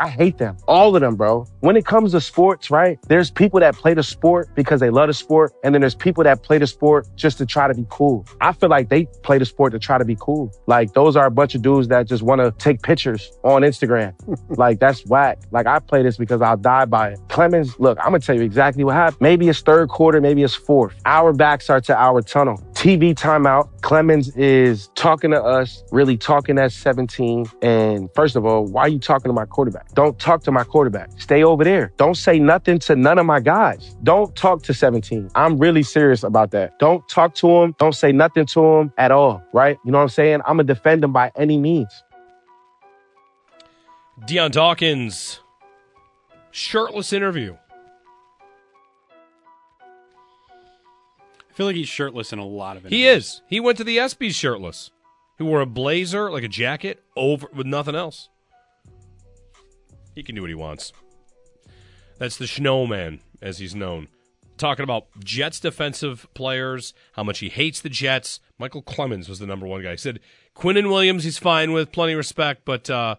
I hate them. All of them, bro. When it comes to sports, right? There's people that play the sport because they love the sport. And then there's people that play the sport just to try to be cool. I feel like they play the sport to try to be cool. Like those are a bunch of dudes that just want to take pictures on Instagram. like that's whack. Like I play this because I'll die by it. Clemons, look, I'm going to tell you exactly what happened. Maybe it's third quarter, maybe it's fourth. Our backs are to our tunnel. TV timeout. Clemons is talking to us, really talking at 17. And first of all, why are you talking to my quarterback? Don't talk to my quarterback. Stay over there. Don't say nothing to none of my guys. Don't talk to 17. I'm really serious about that. Don't talk to him. Don't say nothing to him at all, right? You know what I'm saying? I'm going to defend him by any means. Dion Dawkins, shirtless interview. I feel like he's shirtless in a lot of it. He is. He went to the ESPYs shirtless. He wore a blazer, like a jacket, over with nothing else. He can do what he wants. That's the Snowman, as he's known. Talking about Jets defensive players, how much he hates the Jets. Michael Clemons was the number one guy. He said Quinnen Williams he's fine with, plenty of respect, but uh,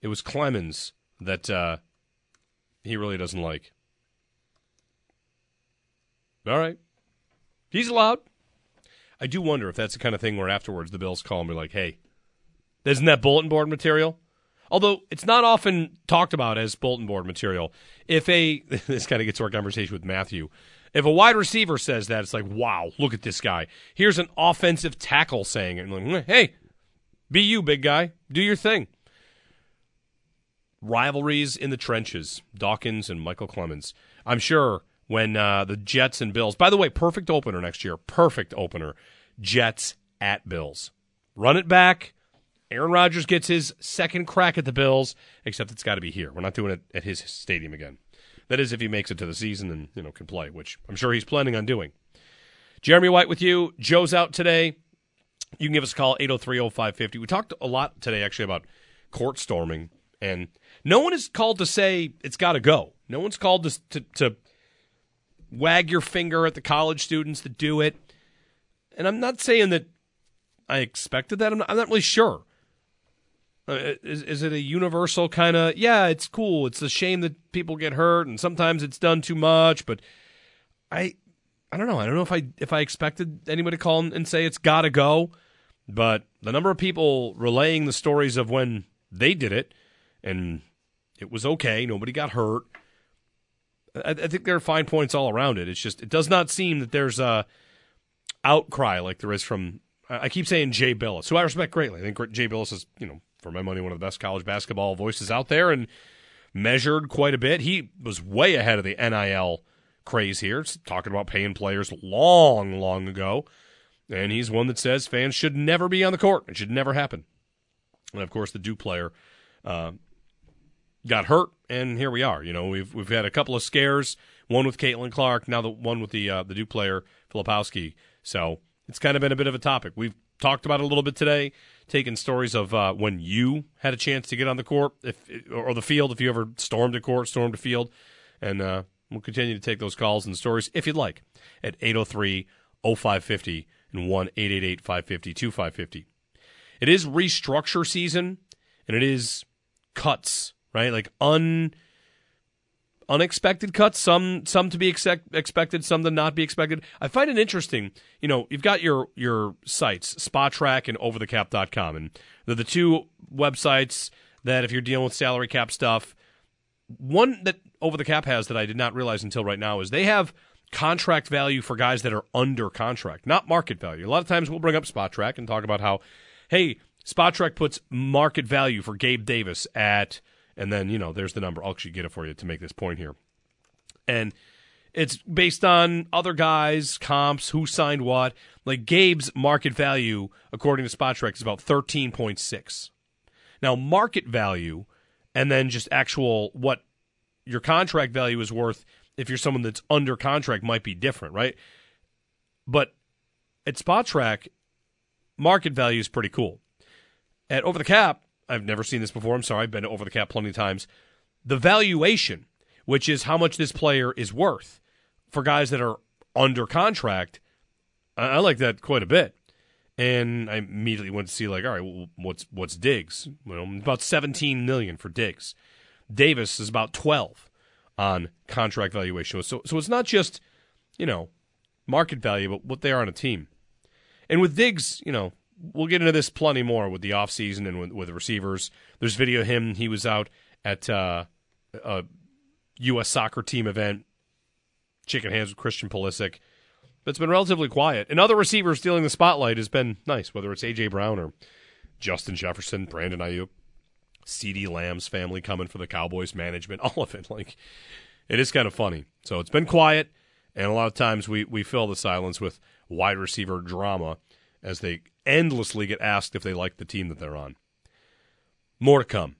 it was Clemons that uh, he really doesn't like. All right. He's allowed. I do wonder if that's the kind of thing where afterwards the Bills call and be like, hey, isn't that bulletin board material? Although it's not often talked about as bulletin board material. If a, this kind of gets to our conversation with Matthew. If a wide receiver says that, it's like, wow, look at this guy. Here's an offensive tackle saying it. Like, hey, be you, big guy. Do your thing. Rivalries in the trenches. Dawkins and Michael Clemons. I'm sure when uh, the Jets and Bills. By the way, perfect opener next year. Perfect opener. Jets at Bills. Run it back. Aaron Rodgers gets his second crack at the Bills, except it's got to be here. We're not doing it at his stadium again. That is if he makes it to the season and you know can play, which I'm sure he's planning on doing. Jeremy White with you. Joe's out today. You can give us a call 803-0550. We talked a lot today actually about court storming and no one is called to say it's got to go. No one's called to, to to wag your finger at the college students that do it. And I'm not saying that I expected that. I'm not, I'm not really sure. Uh, is, is it a universal kind of, yeah, it's cool. It's a shame that people get hurt and sometimes it's done too much, but I I don't know. I don't know if I if I expected anybody to call and say it's got to go, but the number of people relaying the stories of when they did it and it was okay, nobody got hurt. I, I think there are fine points all around it. It's just it does not seem that there's a outcry like there is from. I keep saying Jay Bilas, who I respect greatly. I think Jay Bilas is, you know, for my money, one of the best college basketball voices out there, and measured quite a bit. He was way ahead of the NIL craze here, talking about paying players long, long ago. And he's one that says fans should never be on the court. It should never happen. And of course, the Duke player uh, got hurt, and here we are. You know, we've we've had a couple of scares one with Caitlin Clark, now the one with the uh, the Duke player Filipowski. So it's kind of been a bit of a topic. We've talked about it a little bit today, taking stories of uh, when you had a chance to get on the court if or the field, if you ever stormed a court, stormed a field, and uh, we'll continue to take those calls and stories if you'd like at 803 0550 and 1 888 550 2550. It is restructure season and it is cuts, right? Like un unexpected cuts, some some to be expect, expected, some to not be expected. I find it interesting. You know, you've got your your sites, Spotrac and overthecap.com and they're the two websites that if you're dealing with salary cap stuff, one that over the cap has that I did not realize until right now is they have contract value for guys that are under contract, not market value. A lot of times we'll bring up Spotrac and talk about how, hey, Spotrac puts market value for Gabe Davis at, and then, you know, there's the number. I'll actually get it for you to make this point here. And it's based on other guys, comps, who signed what. Like Gabe's market value, according to Spotrac, is about 13.6. Now, market value and then just actual what your contract value is worth if you're someone that's under contract might be different, right? But at Spotrac, market value is pretty cool. At Over the Cap, I've never seen this before. I'm sorry, I've been Over the Cap plenty of times. The valuation, which is how much this player is worth for guys that are under contract, I, I like that quite a bit. And I immediately went to see like, all right, well, what's what's Diggs? Well, about 17 million for Diggs. Davis is about 12 on contract valuation. So so it's not just, you know, market value, but what they are on a team. And with Diggs, you know, we'll get into this plenty more with the offseason and with, with receivers. There's video of him. He was out at uh, a U.S. soccer team event, shaking hands with Christian Pulisic. But it's been relatively quiet. And other receivers stealing the spotlight has been nice, whether it's A.J. Brown or Justin Jefferson, Brandon Aiyuk, CeeDee Lamb's family coming for the Cowboys management, all of it. Like, it is kind of funny. So it's been quiet, and a lot of times we, we fill the silence with wide receiver drama as they endlessly get asked if they like the team that they're on. More to come.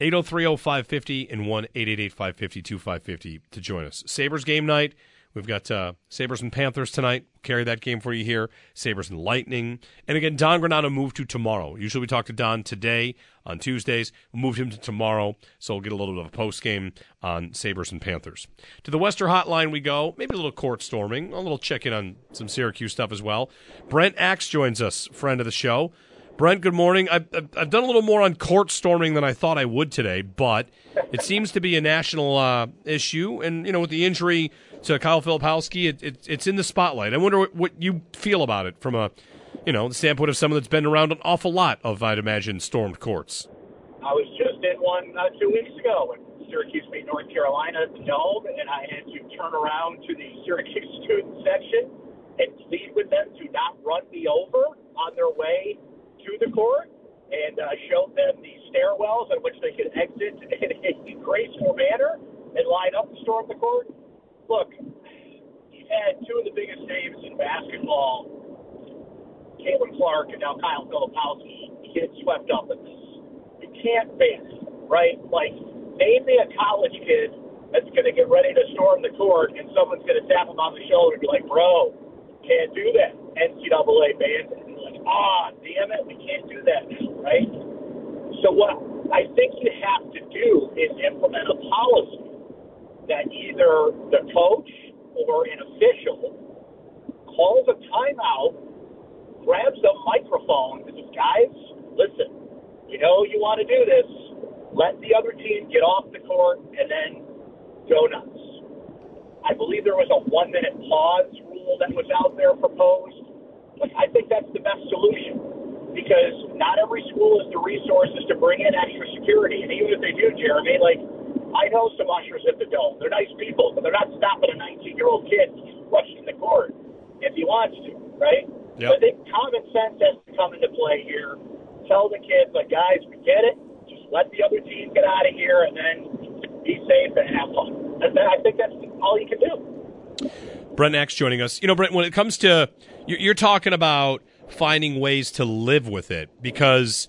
8030550 and 1 550 2550 to join us. Sabres game night. We've got uh, Sabres and Panthers tonight. Carry that game for you here. Sabres and Lightning. And again, Don Granato moved to tomorrow. Usually we talk to Don today on Tuesdays. We moved him to tomorrow, so we'll get a little bit of a post game on Sabres and Panthers. To the Western Hotline we go. Maybe a little court storming, a little check in on some Syracuse stuff as well. Brent Axe joins us, friend of the show. Brent, good morning. I've, I've done a little more on court storming than I thought I would today, but it seems to be a national uh, issue. And, you know, with the injury to Kyle Filipowski, it, it, it's in the spotlight. I wonder what, what, you feel about it from a, you know, the standpoint of someone that's been around an awful lot of, I'd imagine, stormed courts. I was just in one uh, two weeks ago when Syracuse beat North Carolina at the Dome, and I had to turn around to the Syracuse student section and plead with them to not run me over on their way to the court and uh, showed them the stairwells in which they could exit in a graceful manner and line up to storm the court. Look, you've had two of the biggest names in basketball, Caitlin Clark and now Kyle Filipowski, get swept up in this. You can't face, right? Like, name me a college kid that's going to get ready to storm the court and someone's going to tap him on the shoulder and be like, bro, can't do that. NCAA banned it Like, ah, damn it, we can't do that right? So what I think you have to do is implement a policy that either the coach or an official calls a timeout, grabs a microphone, and says, guys, listen, you know you want to do this. Let the other team get off the court and then go nuts. I believe there was a one minute pause rule that was out there proposed like, I think that's the best solution because not every school has the resources to bring in extra security. And even if they do, Jeremy, like, I know some ushers at the Dome. They're nice people, but they're not stopping a 19 year old kid rushing the court if he wants to, right? Yep. So I think common sense has to come into play here. Tell the kids, like, guys, we get it. Just let the other team get out of here and then be safe and have fun. And I think that's all you can do. Brent Axe joining us. You know, Brent, when it comes to you're talking about finding ways to live with it because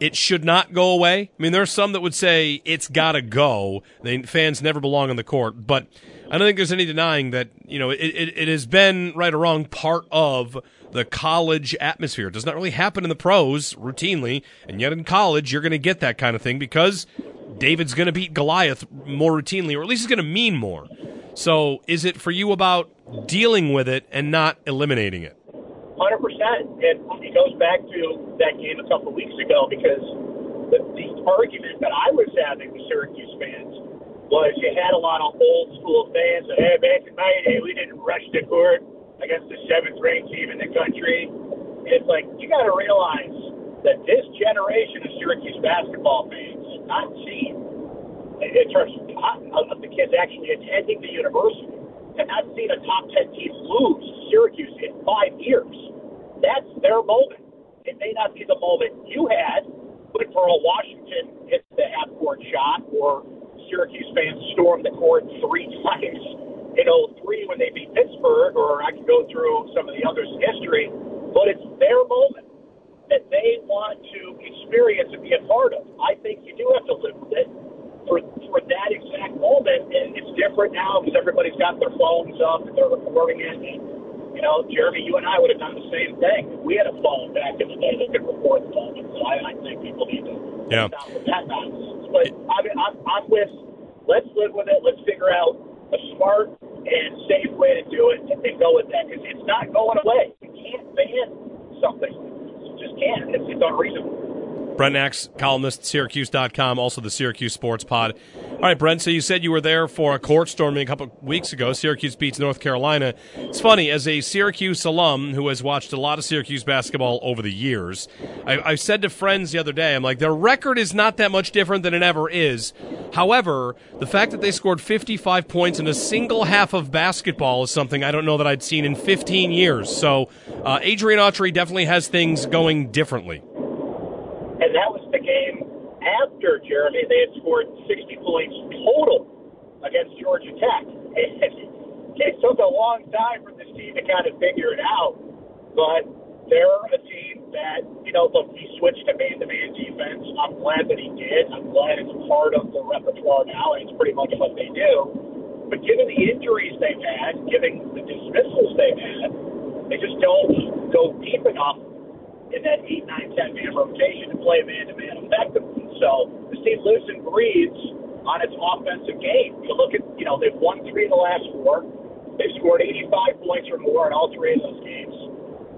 it should not go away. I mean, there are some that would say it's got to go. They, fans never belong on the court. But I don't think there's any denying that you know it, it, it has been right or wrong part of the college atmosphere. It does not really happen in the pros routinely, and yet in college you're going to get that kind of thing because David's going to beat Goliath more routinely, or at least it's going to mean more. So, is it for you about dealing with it and not eliminating it? Hundred percent. And it goes back to that game a couple weeks ago because the, the argument that I was having with Syracuse fans was you had a lot of old school fans that, hey, back in my day, we didn't rush the court against the seventh ranked team in the country. And it's like, you got to realize that this generation of Syracuse basketball fans not seen, in terms of the kids actually attending the university, have not seen a top 10 team lose Syracuse in five years. That's their moment. It may not be the moment you had, for a Washington hits the half court shot or Syracuse fans stormed the court three times in 03 when they beat Pittsburgh, or I can go through some of the others' history, but it's their moment that they want to experience and be a part of. I think you do have to live with it for, for that exact moment, and it's different now because everybody's got their phones up and they're recording it. And, you know, Jeremy, you and I would have done the same thing. We had a phone back in the day that could record the moment, so I, I think people need to yeah. stop with that nonsense. But I mean, I'm, I'm with let's live with it. Let's figure out a smart and safe way to do it and go with that because it's not going away. You can't ban something. You just can't. It's, it's unreasonable. Brent Axe, columnist, Syracuse.com, also the Syracuse Sports Pod. All right, Brent, so you said you were there for a court storming a couple weeks ago. Syracuse beats North Carolina. It's funny, as a Syracuse alum who has watched a lot of Syracuse basketball over the years, I, I said to friends the other day, I'm like, their record is not that much different than it ever is. However, the fact that they scored 55 points in a single half of basketball is something I don't know that I'd seen in 15 years. So uh, Adrian Autry definitely has things going differently and that was the game after Jeremy. They had scored 60 points total against Georgia Tech. it took a long time for this team to kind of figure it out, but they're a team that, you know, look, he switched to man-to-man defense. I'm glad that he did. I'm glad it's part of the repertoire now, and it's pretty much what they do. But given the injuries they've had, given the dismissals they've had, they just don't go deep enough in that 8, 9, 10 man rotation and play man to man effectively. So team lives and breathes on its offensive game. You look at, you know, they've won three of the last four. They've scored 85 points or more in all three of those games.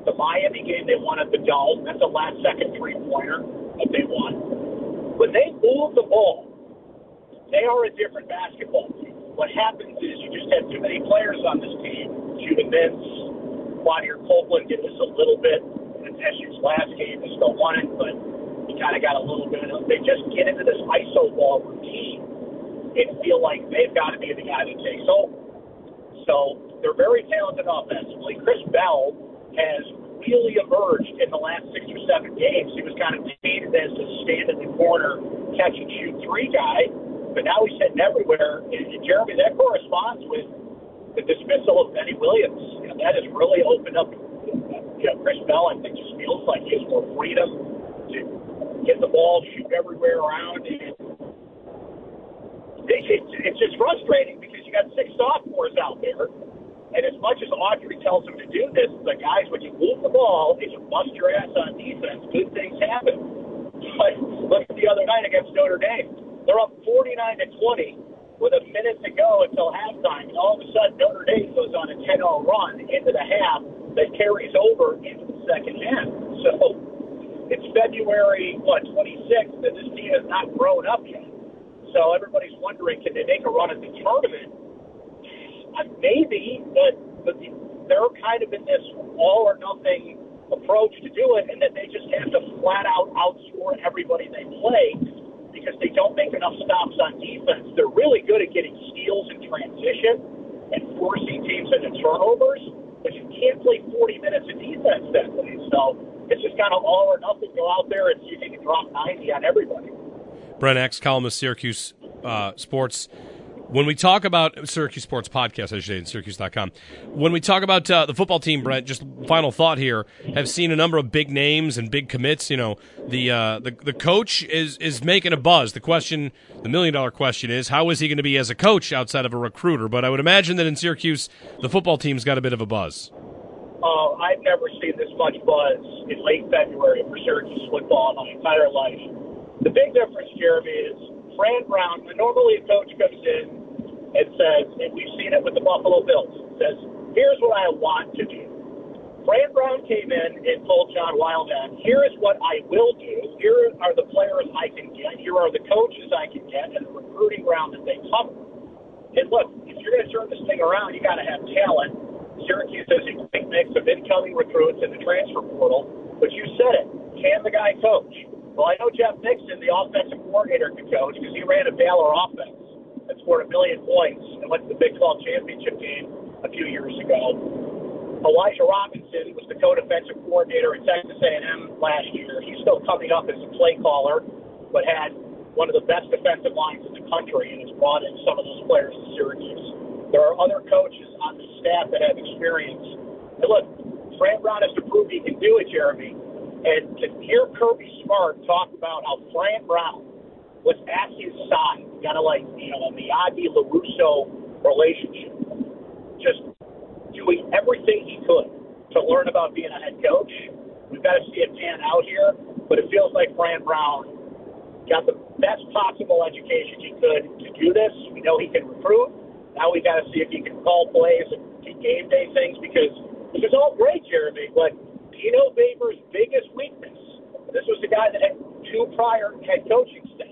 The Miami game they won at the Dome, that's a last second three pointer that they won. When they move the ball, they are a different basketball team. What happens is you just have too many players on this team. Judah Mintz, Quadir Copeland did this a little bit SU's last game. They still won it, but he kind of got a little bit of. They just get into this iso ball routine and feel like they've got to be the guy that takes over. So they're very talented offensively. Chris Bell has really emerged in the last six or seven games. He was kind of painted as a stand in the corner, catch and shoot three guy, but now he's hitting everywhere. And, and Jeremy, that corresponds with the dismissal of Benny Williams. You know, that has really opened up you know, Chris Bell, I think, just feels like he has more freedom to get the ball, shoot everywhere around. And it, it, it's just frustrating because you got six sophomores out there. And as much as Autry tells them to do this, the guys, when you move the ball and you bust your ass on defense, good things happen. But look at the other night against Notre Dame. They're up 49 to 20 with a minute to go until halftime. And all of a sudden, Notre Dame goes on a 10 0 run into the half that carries over into the second half. So it's February, what, 26th, and this team has not grown up yet. So everybody's wondering, can they make a run at the tournament? Uh, maybe, but, but they're kind of in this all or nothing approach to do it, and that they just have to flat out outscore everybody they play because they don't make enough stops on defense. They're really good at getting steals in transition and forcing teams into turnovers but you can't play 40 minutes of defense that way. So it's just kind of all or nothing. Go out there and see if you can drop 90 on everybody. Brent Axe, columnist, Syracuse uh, Sports. When we talk about Syracuse Sports Podcast, I should say, in Syracuse.com, when we talk about uh, the football team, Brent, just final thought here, have seen a number of big names and big commits. You know, the uh, the, the coach is, is making a buzz. The question, the million dollar question is, how is he going to be as a coach outside of a recruiter? But I would imagine that in Syracuse, the football team's got a bit of a buzz. Uh, I've never seen this much buzz in late February for Syracuse football in my entire life. The big difference, Jeremy, is Fran Brown. Normally, a coach comes in and says, and we've seen it with the Buffalo Bills, it says, here's what I want to do. Fran Brown came in and told John Wildhack, here is what I will do. Here are the players I can get. Here are the coaches I can get and the recruiting ground that they cover. And look, if you're going to turn this thing around, you got to have talent. Syracuse has a great mix of incoming recruits in the transfer portal. But you said it. Can the guy coach? Well, I know Jeff Nixon, the offensive coordinator, can coach because he ran a Baylor offense scored a million points and went to the Big 12 championship game a few years ago. Elijah Robinson was the co-defensive coordinator at Texas A&M last year. He's still coming up as a play caller, but had one of the best defensive lines in the country and has brought in some of those players to Syracuse. There are other coaches on the staff that have experience. And look, Fran Brown has to prove he can do it, Jeremy. And to hear Kirby Smart talk about how Fran Brown was at his side, kind of like, you know, a Miyagi LaRusso relationship. Just doing everything he could to learn about being a head coach. We've got to see it pan out here, but it feels like Fran Brown got the best possible education he could to do this. We know he can recruit. Now we got to see if he can call plays and do game day things because this is all great, Jeremy, but Dino Babers' biggest weakness, this was the guy that had two prior head coaching stints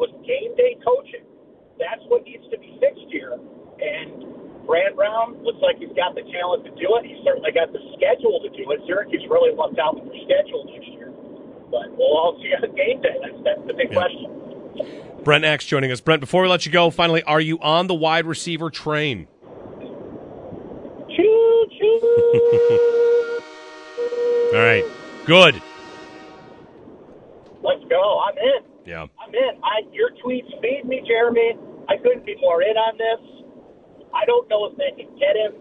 was game day coaching. That's what needs to be fixed here. And Fran Brown looks like he's got the talent to do it. He's certainly got the schedule to do it. Syracuse really lucked out with their schedule next year. But we'll all see on game day. That's, that's the big yeah. question. Brent Axe joining us. Brent, before we let you go, finally, are you on the wide receiver train? Choo choo. all right. Good. Let's go. I'm in. Yeah. I'm in. I, your tweets feed me, Jeremy. I couldn't be more in on this. I don't know if they can get him.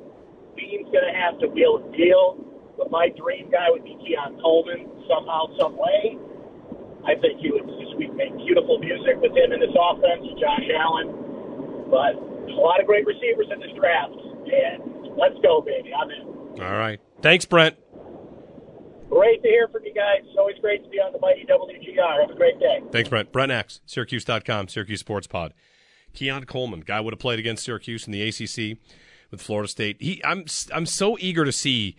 Beane's going to have to wheel a deal, but my dream guy would be Keon Coleman somehow, some way. I think he would just we'd make beautiful music with him in this offense, Josh Allen. But there's a lot of great receivers in this draft, and let's go, baby. I'm in. All right. Thanks, Brent. Great to hear from you guys. It's always great to be on the mighty WGR. Have a great day. Thanks, Brent. Brent Axe, Syracuse.com, Syracuse Sports Pod. Keon Coleman, guy would have played against Syracuse in the ACC with Florida State. He, I'm, I'm so eager to see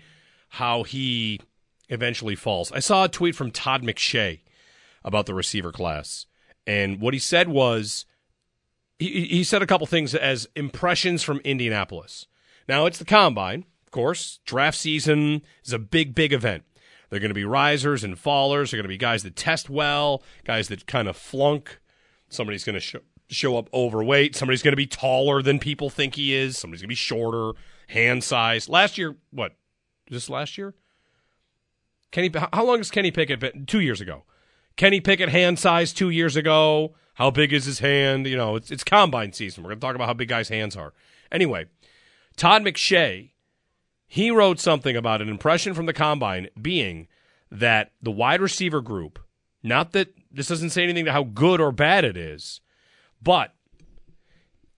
how he eventually falls. I saw a tweet from Todd McShay about the receiver class, and what he said was he, he said a couple things as impressions from Indianapolis. Now it's the combine, of course. Draft season is a big, big event. They're going to be risers and fallers. They're going to be guys that test well, guys that kind of flunk. Somebody's going to show, show up overweight. Somebody's going to be taller than people think he is. Somebody's going to be shorter, hand size. Last year, what? This last year? Kenny, how long has Kenny Pickett been? Two years ago. Kenny Pickett hand size two years ago. How big is his hand? You know, it's, it's combine season. We're going to talk about how big guys' hands are. Anyway, Todd McShay he wrote something about an impression from the combine being that the wide receiver group, not that this doesn't say anything to how good or bad it is, but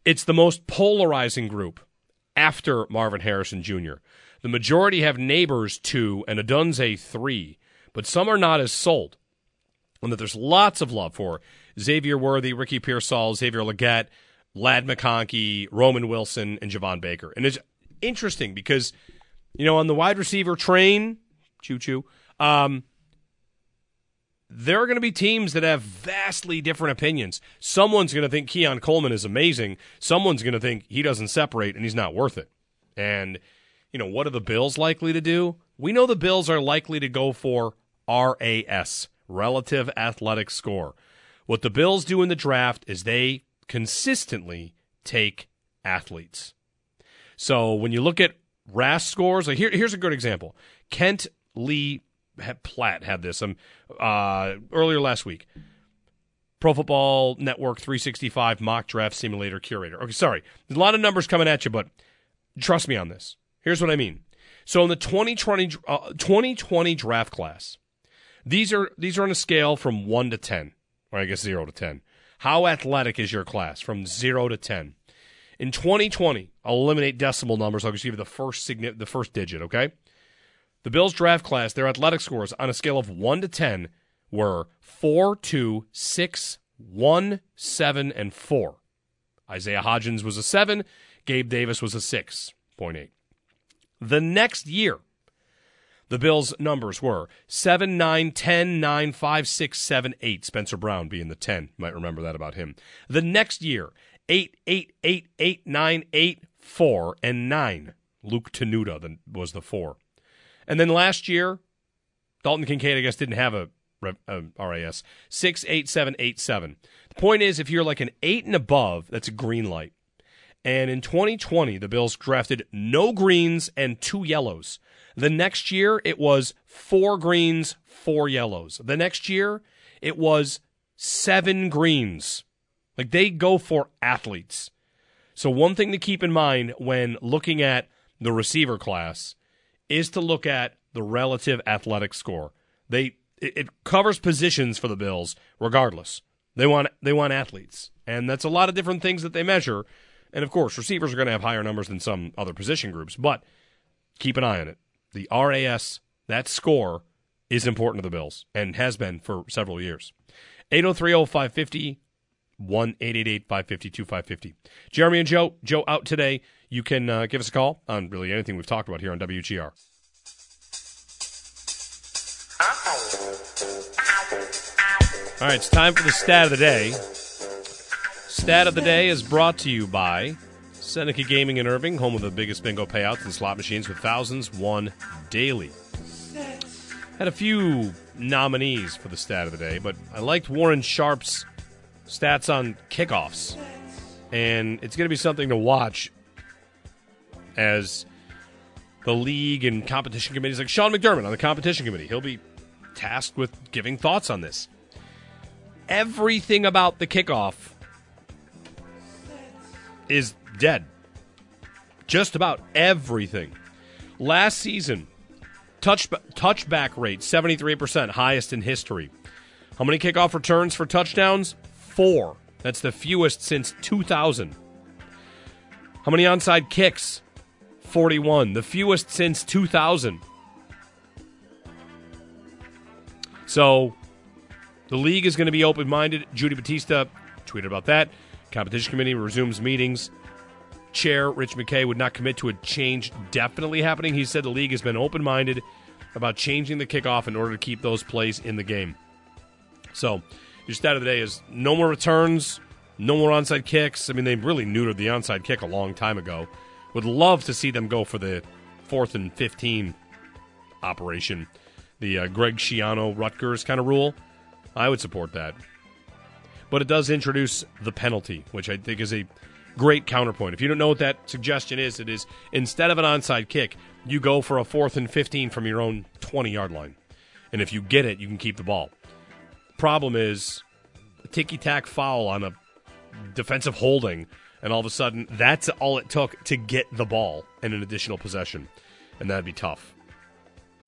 it's the most polarizing group after Marvin Harrison Jr. The majority have Nabers two and Odunze three, but some are not as sold. And that there's lots of love for Xavier Worthy, Ricky Pearsall, Xavier Legette, Ladd McConkey, Roman Wilson, and Javon Baker. And it's interesting because – you know, on the wide receiver train, choo choo, um, there are going to be teams that have vastly different opinions. Someone's going to think Keon Coleman is amazing. Someone's going to think he doesn't separate and he's not worth it. And, you know, what are the Bills likely to do? We know the Bills are likely to go for RAS, relative athletic score. What the Bills do in the draft is they consistently take athletes. So when you look at RAS scores. Like here, here's a good example. Kent Lee Platte had this um, uh, earlier last week. Pro Football Network 365 mock draft simulator curator. Okay, sorry. There's a lot of numbers coming at you, but trust me on this. Here's what I mean. So in the 2020, uh, 2020 draft class, these are these are on a scale from 1 to 10, or I guess 0 to 10. How athletic is your class from 0 to 10? In 2020, I'll eliminate decimal numbers. I'll just give you the first signi- the first digit, okay? The Bills draft class, their athletic scores on a scale of 1 to 10 were 4, 2, 6, 1, 7, and 4. Isaiah Hodgins was a 7, Gabe Davis was a 6.8. The next year, the Bills' numbers were 7, 9, 10, 9, 5, 6, 7, 8. Spencer Brown being the 10. You might remember that about him. The next year, 8, 8, 8, 8, 9, 8, 4, and 9. Luke Tenuta was the 4. And then last year, Dalton Kincaid, I guess, didn't have a, a RAS. 6, 8, 7, 8, 7. The point is, if you're like an 8 and above, that's a green light. And in 2020, the Bills drafted no greens and two yellows. The next year, it was four greens, four yellows. The next year, it was seven greens. Like they go for athletes. So, one thing to keep in mind when looking at the receiver class is to look at the relative athletic score. They it, it covers positions for the Bills regardless. They want they want athletes, and that's a lot of different things that they measure. And of course, receivers are going to have higher numbers than some other position groups, but keep an eye on it. The RAS, that score, is important to the Bills and has been for several years. 803 550 1 550 2550. Jeremy and Joe, Joe out today. You can uh, give us a call on really anything we've talked about here on WGR. All right, it's time for the stat of the day. Stat of the day is brought to you by Seneca Gaming in Irving, home of the biggest bingo payouts and slot machines with thousands won daily. Had a few nominees for the stat of the day, but I liked Warren Sharp's stats on kickoffs. And it's going to be something to watch as the league and competition committees, like Sean McDermott on the competition committee, he'll be tasked with giving thoughts on this. Everything about the kickoff is dead. Just about everything. Last season, touch touchback rate 73%, highest in history. How many kickoff returns for touchdowns? 4. That's the fewest since 2000. How many onside kicks? 41, the fewest since 2000. So, the league is going to be open minded. Judy Batista tweeted about that. Competition committee resumes meetings. Chair Rich McKay would not commit to a change definitely happening. He said the league has been open minded about changing the kickoff in order to keep those plays in the game. So, your stat of the day is no more returns, no more onside kicks. I mean, they really neutered the onside kick a long time ago. Would love to see them go for the fourth and 15 operation, the uh, Greg Schiano Rutgers kind of rule. I would support that. But it does introduce the penalty, which I think is a great counterpoint. If you don't know what that suggestion is, it is instead of an onside kick, you go for a fourth and 15 from your own 20 yard line. And if you get it, you can keep the ball. Problem is, ticky tack foul on a defensive holding and all of a sudden that's all it took to get the ball and an additional possession, and that'd be tough.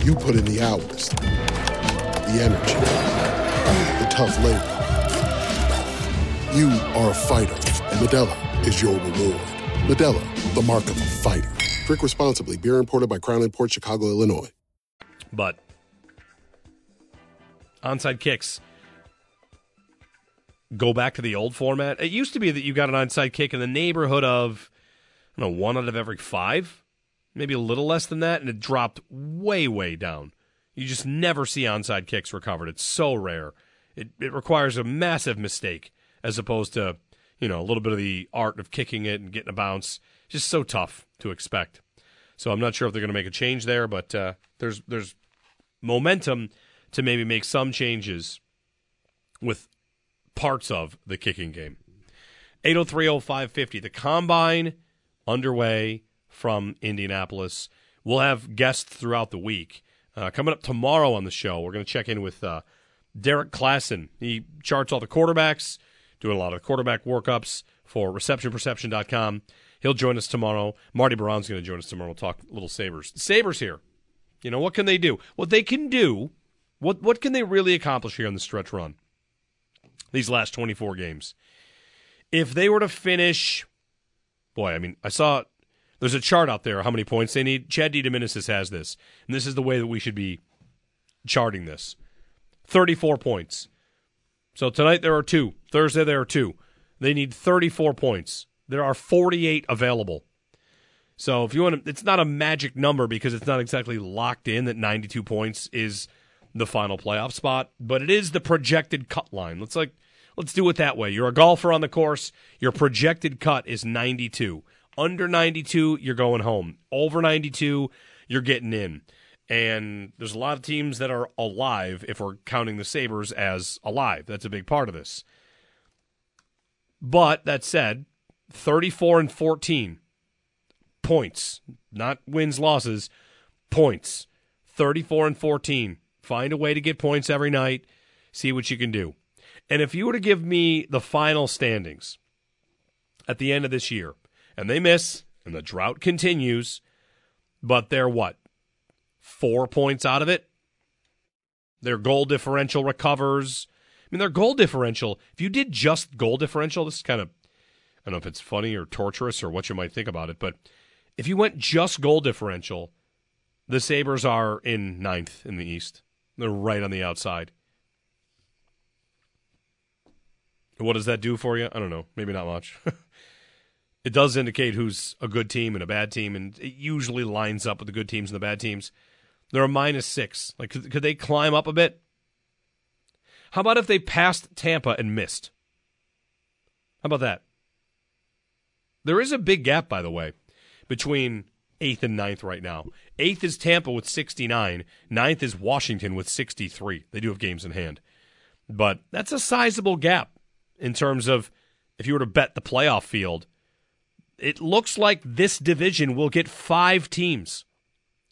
You put in the hours, the energy, the tough labor. You are a fighter, and Modelo is your reward. Modelo, the mark of a fighter. Drink responsibly. Beer imported by Crown Port Chicago, Illinois. But onside kicks go back to the old format. It used to be that you got an onside kick in the neighborhood of I don't know one out of every five, maybe a little less than that, and it dropped way way down. You just never see onside kicks recovered. It's so rare. It it requires a massive mistake as opposed to you know a little bit of the art of kicking it and getting a bounce. Just so tough to expect. So I'm not sure if they're going to make a change there, but uh, there's there's momentum to maybe make some changes with parts of the kicking game. 8030550. The combine underway from Indianapolis. We'll have guests throughout the week. Uh, coming up tomorrow on the show, we're going to check in with uh, Derrik Klassen. He charts all the quarterbacks, doing a lot of quarterback workups for receptionperception.com. He'll join us tomorrow. Marty Biron's going to join us tomorrow. We'll talk little Sabres. Sabres here. You know, what can they do? What they can do, what, what can they really accomplish here on the stretch run? These last 24 games. If they were to finish, boy, I mean, I saw there's a chart out there how many points they need. Chad DeDominicis has this, and this is the way that we should be charting this 34 points. So tonight there are two. Thursday there are two. They need 34 points. There are 48 available. So if you want to, it's not a magic number because it's not exactly locked in that 92 points is the final playoff spot, but it is the projected cut line. Let's like let's do it that way. You're a golfer on the course, your projected cut is 92. Under 92, you're going home. Over 92, you're getting in. And there's a lot of teams that are alive if we're counting the Sabres as alive. That's a big part of this. But that said, 34 and 14 points, not wins, losses, points. 34 and 14. Find a way to get points every night. See what you can do. And if you were to give me the final standings at the end of this year, and they miss, and the drought continues, but they're what? Four points out of it? Their goal differential recovers. I mean, their goal differential, if you did just goal differential, this is kind of, I don't know if it's funny or torturous or what you might think about it, but if you went just goal differential, the Sabres are in ninth in the East. They're right on the outside. What does that do for you? I don't know. Maybe not much. it does indicate who's a good team and a bad team, and it usually lines up with the good teams and the bad teams. They're a minus six. Like, could, could they climb up a bit? How about if they passed Tampa and missed? How about that? There is a big gap, by the way, between eighth and ninth right now. Eighth is Tampa with 69. Ninth is Washington with 63. They do have games in hand. But that's a sizable gap in terms of if you were to bet the playoff field. It looks like this division will get five teams.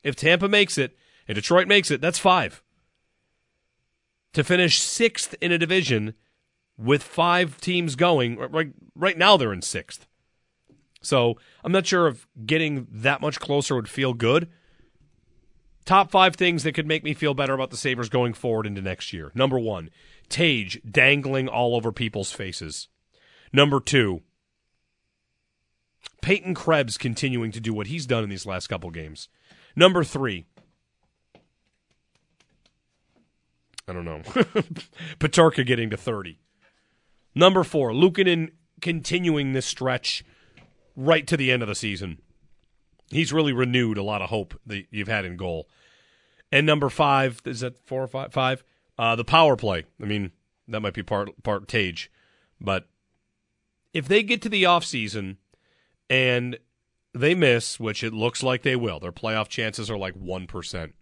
If Tampa makes it and Detroit makes it, that's five. To finish sixth in a division with five teams going, right, right now they're in sixth. So I'm not sure if getting that much closer would feel good. Top five things that could make me feel better about the Sabres going forward into next year. Number one, Tage dangling all over people's faces. Number two, Peyton Krebs continuing to do what he's done in these last couple games. Number three, I don't know, Peterka getting to 30. Number four, Luukkonen continuing this stretch right to the end of the season. He's really renewed a lot of hope that you've had in goal. And number five, is that four or five? Five. Uh, the power play. I mean, that might be part part Tage, but if they get to the off season and they miss, which it looks like they will, their playoff chances are like one percent.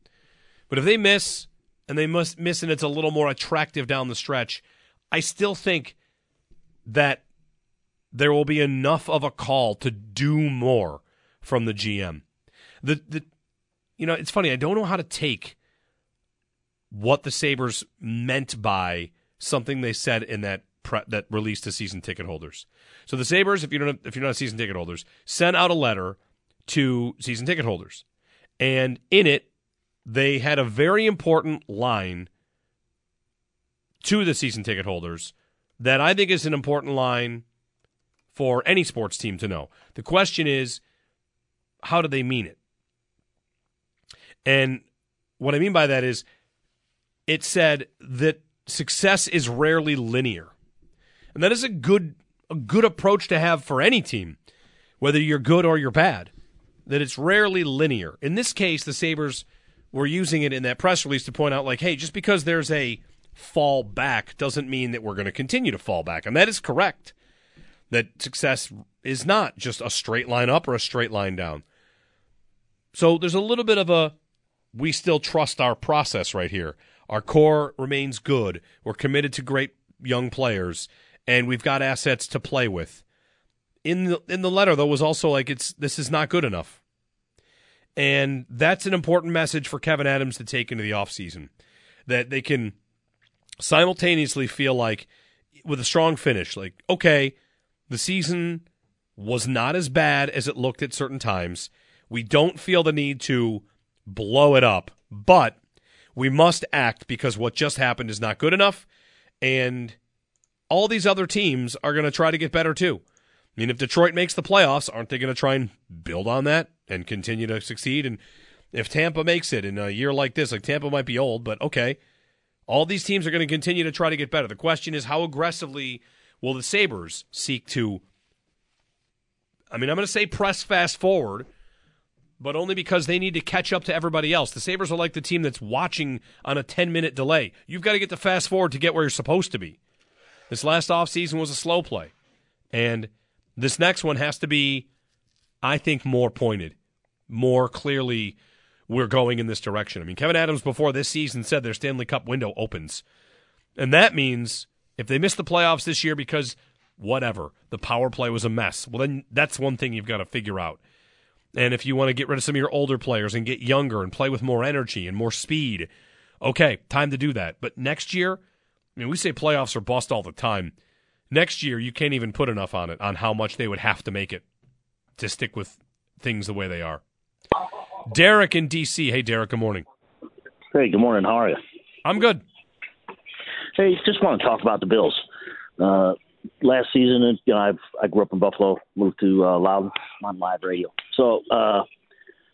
But if they miss and they must miss and it's a little more attractive down the stretch, I still think that there will be enough of a call to do more from the GM. The the you know, it's funny, I don't know how to take what the Sabres meant by something they said in that pre- that released to season ticket holders. So the Sabres, if you don't if you're not a season ticket holders, sent out a letter to season ticket holders. And in it, they had a very important line to the season ticket holders that I think is an important line for any sports team to know. The question is, how do they mean it? And what I mean by that is, it said that success is rarely linear. And that is a good a good approach to have for any team, whether you're good or you're bad. That it's rarely linear. In this case, the Sabres were using it in that press release to point out like, hey, just because there's a fall back doesn't mean that we're going to continue to fall back. And that is correct. That success is not just a straight line up or a straight line down. So there's a little bit of a we still trust our process right here. Our core remains good. We're committed to great young players and we've got assets to play with. In the in the letter though was also like it's this is not good enough. And that's an important message for Kevyn Adams to take into the offseason. That they can simultaneously feel like with a strong finish, like, okay, the season was not as bad as it looked at certain times. We don't feel the need to blow it up, but we must act because what just happened is not good enough. And all these other teams are going to try to get better too. I mean, if Detroit makes the playoffs, aren't they going to try and build on that and continue to succeed? And if Tampa makes it in a year like this, like Tampa might be old, but okay, all these teams are going to continue to try to get better. The question is, how aggressively will the Sabres seek to? I mean, I'm going to say press fast forward, but only because they need to catch up to everybody else. The Sabres are like the team that's watching on a 10 minute delay. You've got to get the fast forward to get where you're supposed to be. This last offseason was a slow play. And this next one has to be, I think, more pointed, more clearly. We're going in this direction. I mean, Kevyn Adams before this season said their Stanley Cup window opens. And that means if they miss the playoffs this year because whatever, the power play was a mess, well, then that's one thing you've got to figure out. And if you want to get rid of some of your older players and get younger and play with more energy and more speed, okay, time to do that. But next year, I mean, we say playoffs are bust all the time. Next year, you can't even put enough on it on how much they would have to make it to stick with things the way they are. Derek in D.C. Hey, Derek. Good morning. Hey, good morning. How are you? I'm good. Hey, just want to talk about the Bills. Uh, last season, you know, I've, I grew up in Buffalo, moved to uh, Loudon on live radio. So uh,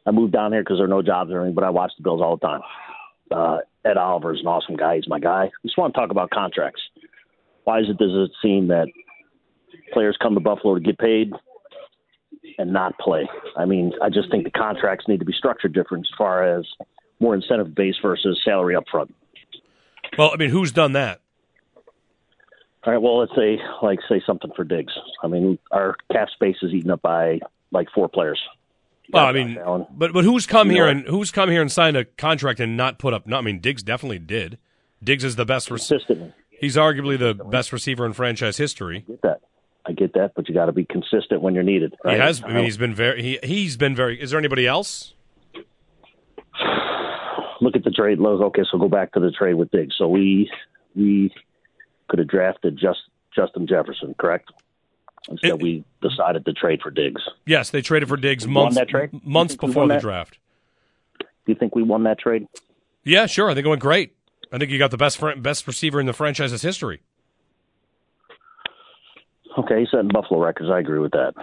I moved down here because there are no jobs or anything, but I watch the Bills all the time. Uh, Ed Oliver is an awesome guy. He's my guy. I just want to talk about contracts. Why is it does it seem that players come to Buffalo to get paid and not play? I mean, I just think the contracts need to be structured different as far as more incentive based versus salary up front. Well, I mean, who's done that? All right. Well, let's say like say something for Diggs. I mean, our cap space is eaten up by like four players. Well, I mean, but but who's come you here and who's come here and signed a contract and not put up? No, I mean, Diggs definitely did. Diggs is the best consistently. He's arguably the best receiver in franchise history. I get that. I get that, but you got to be consistent when you're needed. Right? He has. I mean, he's been very. He he's been very. Is there anybody else? Look at the trade. Okay, so go back to the trade with Diggs. So we we could have drafted just Justin Jefferson, correct? Instead, it, we decided to trade for Diggs. Yes, they traded for Diggs months months before the draft. Do you think we won that trade? Yeah, sure. I think it went great. I think you got the best best receiver in the franchise's history. Okay, he's setting Buffalo records. I agree with that.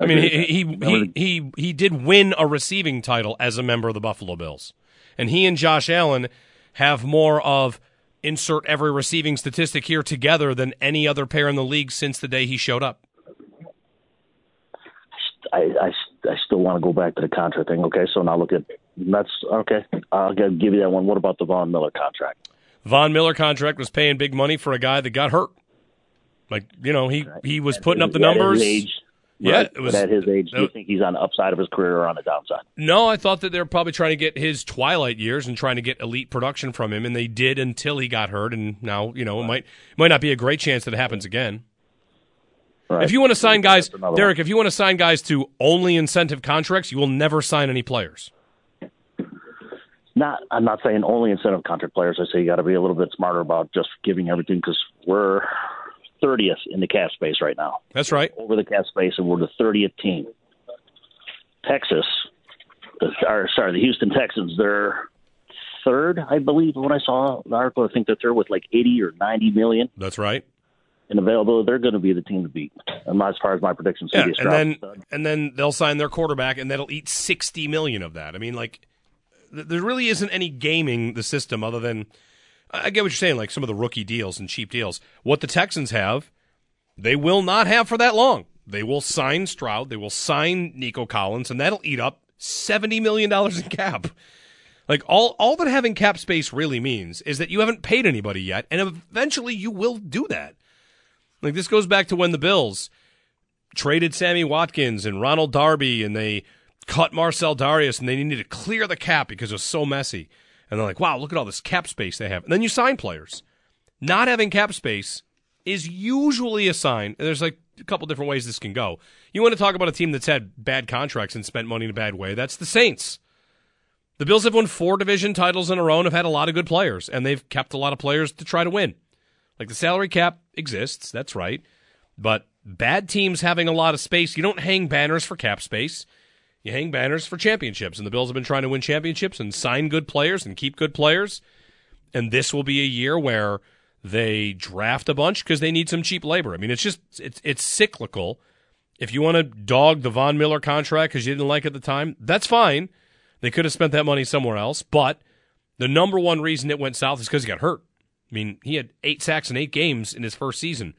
I, I mean, he he, he he he did win a receiving title as a member of the Buffalo Bills, and he and Josh Allen have more of insert every receiving statistic here together than any other pair in the league since the day he showed up. I, I, I still want to go back to the contract thing. Okay, so now look at that's okay. I'll give you that one. What about the Von Miller contract? Von Miller contract was paying big money for a guy that got hurt. Like you know, he he was putting up the numbers. Age, Yeah, it was- but at his age, do you think he's on the upside of his career or on the downside? No, I thought that they were probably trying to get his twilight years and trying to get elite production from him, and they did until he got hurt. And now, you know, it might might not be a great chance that it happens again. Right. If you want to sign guys, Derek, if you want to sign guys to only incentive contracts, you will never sign any players. Not, I'm not saying only incentive contract players. I say you got to be a little bit smarter about just giving everything because we're 30th in the cap space right now. That's right. Over the cap space, and we're the 30th team. Texas, the, or sorry, the Houston Texans, they're third, I believe. When I saw the article, I think that they're third with like 80 or 90 million That's right. In availability. They're going to be the team to beat. And as far as my prediction, Yeah, and then and then they'll sign their quarterback, and that'll eat sixty million of that. I mean, like, th- there really isn't any gaming the system other than I I get what you're saying, like some of the rookie deals and cheap deals. What the Texans have, they will not have for that long. They will sign Stroud, they will sign Nico Collins, and that'll eat up seventy million dollars in cap. Like all all that having cap space really means is that you haven't paid anybody yet, and eventually you will do that. Like this goes back to when the Bills traded Sammy Watkins and Ronald Darby, and they cut Marcell Dareus, and they needed to clear the cap because it was so messy. And they're like, wow, look at all this cap space they have. And then you sign players. Not having cap space is usually a sign. There's like a couple different ways this can go. You want to talk about a team that's had bad contracts and spent money in a bad way? That's the Saints. The Bills have won four division titles in a row and have had a lot of good players, and they've kept a lot of players to try to win. Like the salary cap exists, that's right. But bad teams having a lot of space, you don't hang banners for cap space. You hang banners for championships. And the Bills have been trying to win championships and sign good players and keep good players. And this will be a year where they draft a bunch because they need some cheap labor. I mean, it's just it's it's cyclical. If you want to dog the Von Miller contract because you didn't like it at the time, that's fine. They could have spent that money somewhere else. But the number one reason it went south is because he got hurt. I mean, he had eight sacks in eight games in his first season.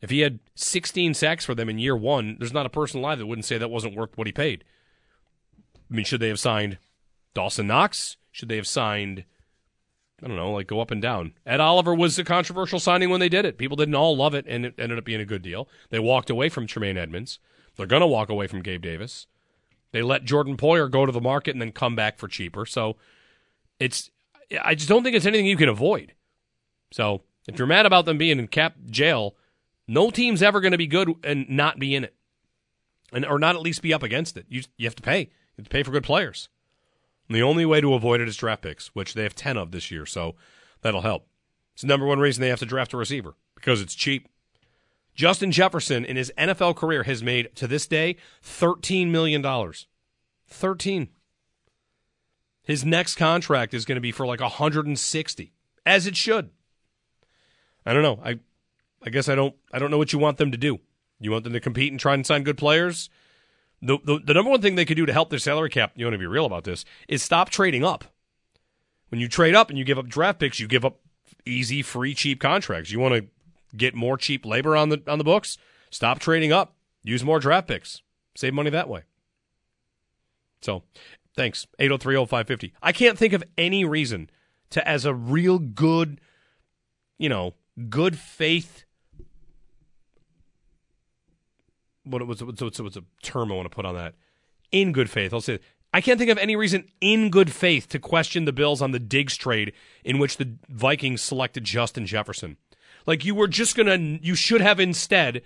If he had 16 sacks for them in year one, there's not a person alive that wouldn't say that wasn't worth what he paid. I mean, should they have signed Dawson Knox? Should they have signed, I don't know, like go up and down? Ed Oliver was a controversial signing when they did it. People didn't all love it, and it ended up being a good deal. They walked away from Tremaine Edmunds. They're going to walk away from Gabe Davis. They let Jordan Poyer go to the market and then come back for cheaper. So it's, I just don't think it's anything you can avoid. So if you're mad about them being in cap jail, no team's ever going to be good and not be in it, and or not at least be up against it. You you have to pay. You have to pay for good players. And the only way to avoid it is draft picks, which they have ten of this year, so that'll help. It's the number one reason they have to draft a receiver because it's cheap. Justin Jefferson in his NFL career has made to this day thirteen million dollars. Thirteen. His next contract is going to be for like 160, as it should. I don't know. I I guess I don't I don't know what you want them to do. You want them to compete and try and sign good players? The, the the number one thing they could do to help their salary cap, you want to be real about this, is stop trading up. When you trade up and you give up draft picks, you give up easy, free, cheap contracts. You want to get more cheap labor on the on the books? Stop trading up. Use more draft picks. Save money that way. So, thanks. 8030550. I can't think of any reason to as a real good, you know, good faith what what's what's, what's, what's a term I want to put on that? In good faith, I'll say. I can't think of any reason in good faith to question the Bills on the Diggs trade in which the Vikings selected Justin Jefferson. Like you were just gonna, you should have instead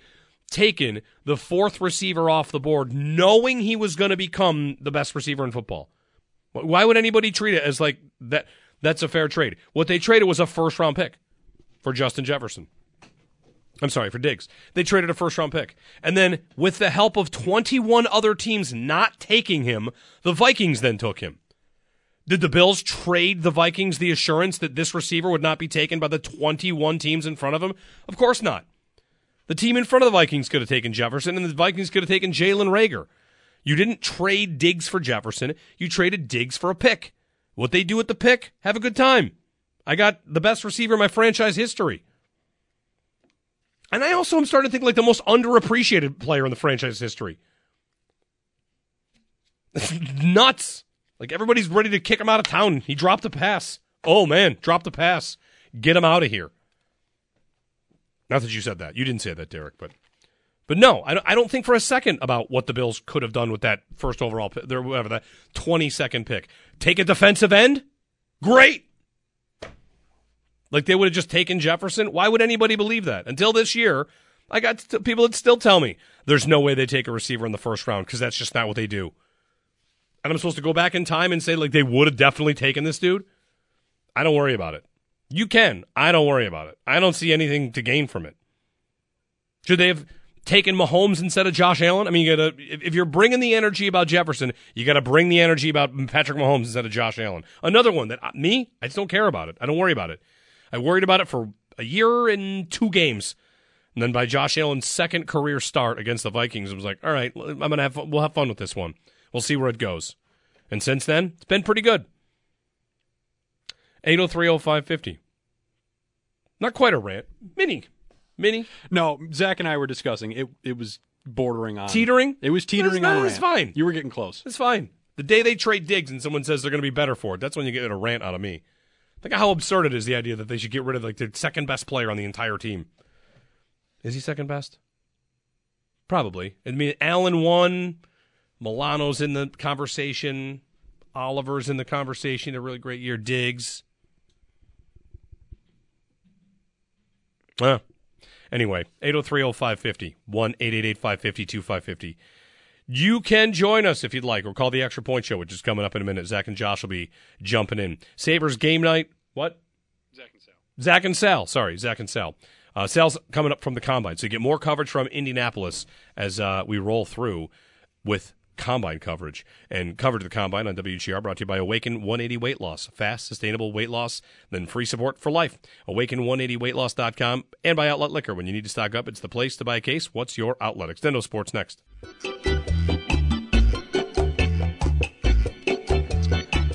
taken the fourth receiver off the board, knowing he was to become the best receiver in football. Why would anybody treat it as like that? That's a fair trade. What they traded was a first round pick for Justin Jefferson. I'm sorry, for Diggs. They traded a first round pick. And then, with the help of 21 other teams not taking him, the Vikings then took him. Did the Bills trade the Vikings the assurance that this receiver would not be taken by the 21 teams in front of him? Of course not. The team in front of the Vikings could have taken Jefferson, and the Vikings could have taken Jalen Reagor. You didn't trade Diggs for Jefferson. You traded Diggs for a pick. What they do with the pick, have a good time. I got the best receiver in my franchise history. And I also am starting to think like the most underappreciated player in the franchise history. Nuts. Like everybody's ready to kick him out of town. He dropped a pass. Oh man, dropped a pass. Get him out of here. Not that you said that. You didn't say that, Derek, but But no, I don't, think for a second about what the Bills could have done with that first overall, pick, whatever that twenty second pick. Take a defensive end, great. Like they would have just taken Jefferson. Why would anybody believe that? Until this year, I got st- people that still tell me there's no way they take a receiver in the first round because that's just not what they do. And I'm supposed to go back in time and say like they would have definitely taken this dude. I don't worry about it. You can. I don't worry about it. I don't see anything to gain from it. Should they have taken Mahomes instead of Josh Allen? I mean, you gotta if you're bringing the energy about Jefferson, you got to bring the energy about Patrick Mahomes instead of Josh Allen. Another one that uh, me, I just don't care about it. I don't worry about it. I worried about it for a year and two games. And then by Josh Allen's second career start against the Vikings, it was like, all right, I'm gonna have we'll have fun with this one. We'll see where it goes. And since then, it's been pretty good. 8030550. Not quite a rant. Mini. Mini. No, Zach and I were discussing it. It was bordering on Teetering? It was teetering No, on. it's fine. You were getting close. It's fine. The day they trade Diggs and someone says they're going to be better for it, that's when you get a rant out of me. Think how absurd it is the idea that they should get rid of like the second best player on the entire team. Is he second best? Probably. I mean, Allen won. Milano's in the conversation. Oliver's in the conversation. A really great year. Diggs. Uh, anyway, 8030550, 1 550 2550. You can join us if you'd like, or call the Extra Point Show, which is coming up in a minute. Zach and Josh will be jumping in. Sabres game night. What? Zach and Sal. Zach and Sal. Sorry, Zach and Sal. Uh, Sal's coming up from the combine, so you get more coverage from Indianapolis as uh, we roll through with combine coverage and coverage of the combine on WGR brought to you by Awaken 180 Weight Loss. Fast, sustainable weight loss, then free support for life. Awaken180weightloss.com and by Outlet Liquor. When you need to stock up, it's the place to buy a case. What's your outlet? Extendo Sports next.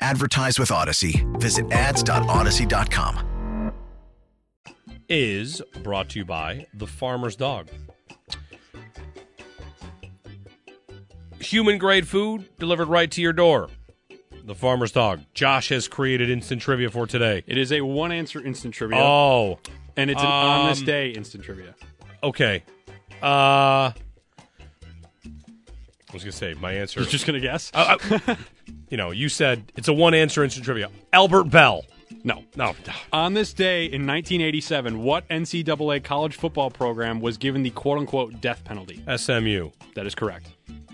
Advertise with Audacy. Visit ads.audacy.com. is brought to you by the farmer's dog. Human grade food delivered right to your door. The farmer's dog. Josh has created instant trivia for today. It is a one answer instant trivia. Oh, and it's an on this Um, day instant trivia. okay. Uh, I was gonna say my answer. You're just gonna guess? Uh, uh, you know, you said it's a one answer instant trivia. Albert Belle. No. No. On this day in 1987, what NCAA college football program was given the quote unquote death penalty? SMU. That is correct.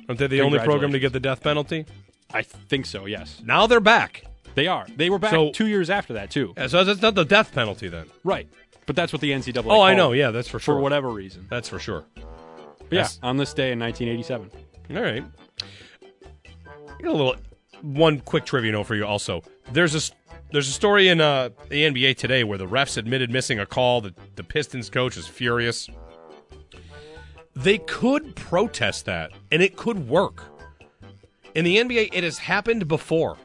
Aren't they the only program to get the death penalty? I think so, yes. Now they're back. They are. They were back So- two years after that, too. Yeah, so that's not the death penalty then. Right. But that's what the NCAA Oh, I called know. it, Yeah, that's for sure. For whatever reason. That's for sure. But yeah, Yes. on this day in 1987. All right. Got a little one quick trivia note for you. Also, there's a there's a story in uh, the NBA today where the refs admitted missing a call. The the Pistons coach is furious. They could protest that, and it could work. In the NBA, it has happened before,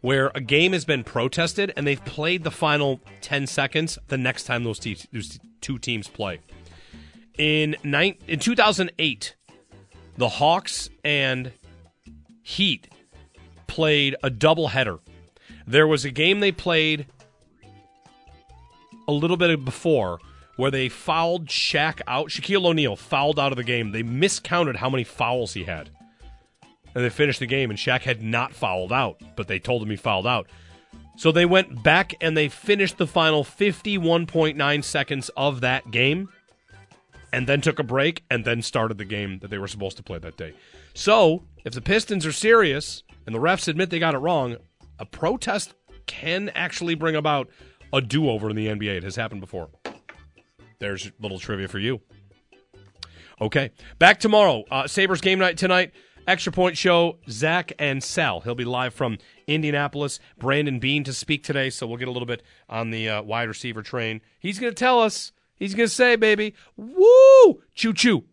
where a game has been protested and they've played the final ten seconds the next time those, te- those two teams play. In nine, in 2008, the Hawks and Heat played a doubleheader. There was a game they played a little bit before where they fouled Shaq out. Shaquille O'Neal fouled out of the game. They miscounted how many fouls he had. And they finished the game, and Shaq had not fouled out, but they told him he fouled out. So they went back and they finished the final 51.9 seconds of that game and then took a break and then started the game that they were supposed to play that day. So, if the Pistons are serious and the refs admit they got it wrong, a protest can actually bring about a do over in the NBA. It has happened before. There's a little trivia for you. Okay, back tomorrow. Uh, Sabres game night tonight. Extra Point Show, Zach and Sal. He'll be live from Indianapolis. Brandon Beane to speak today, so we'll get a little bit on the uh, wide receiver train. He's going to tell us. He's going to say, baby, woo, choo choo.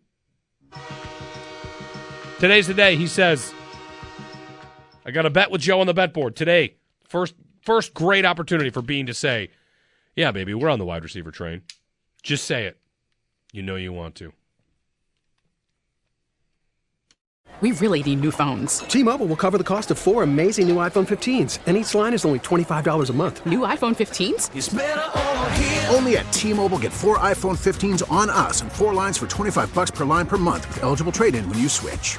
Today's the day. He says, I got a bet with Joe on the bet board today. First, first great opportunity for Beane to say, "Yeah, baby, we're on the wide receiver train." Just say it. You know you want to. We really need new phones. T-Mobile will cover the cost of four amazing new iPhone 15s, and each line is only $25 a month. New iPhone 15s? Only at T-Mobile get four iPhone 15s on us and four lines for 25 bucks per line per month with eligible trade-in when you switch.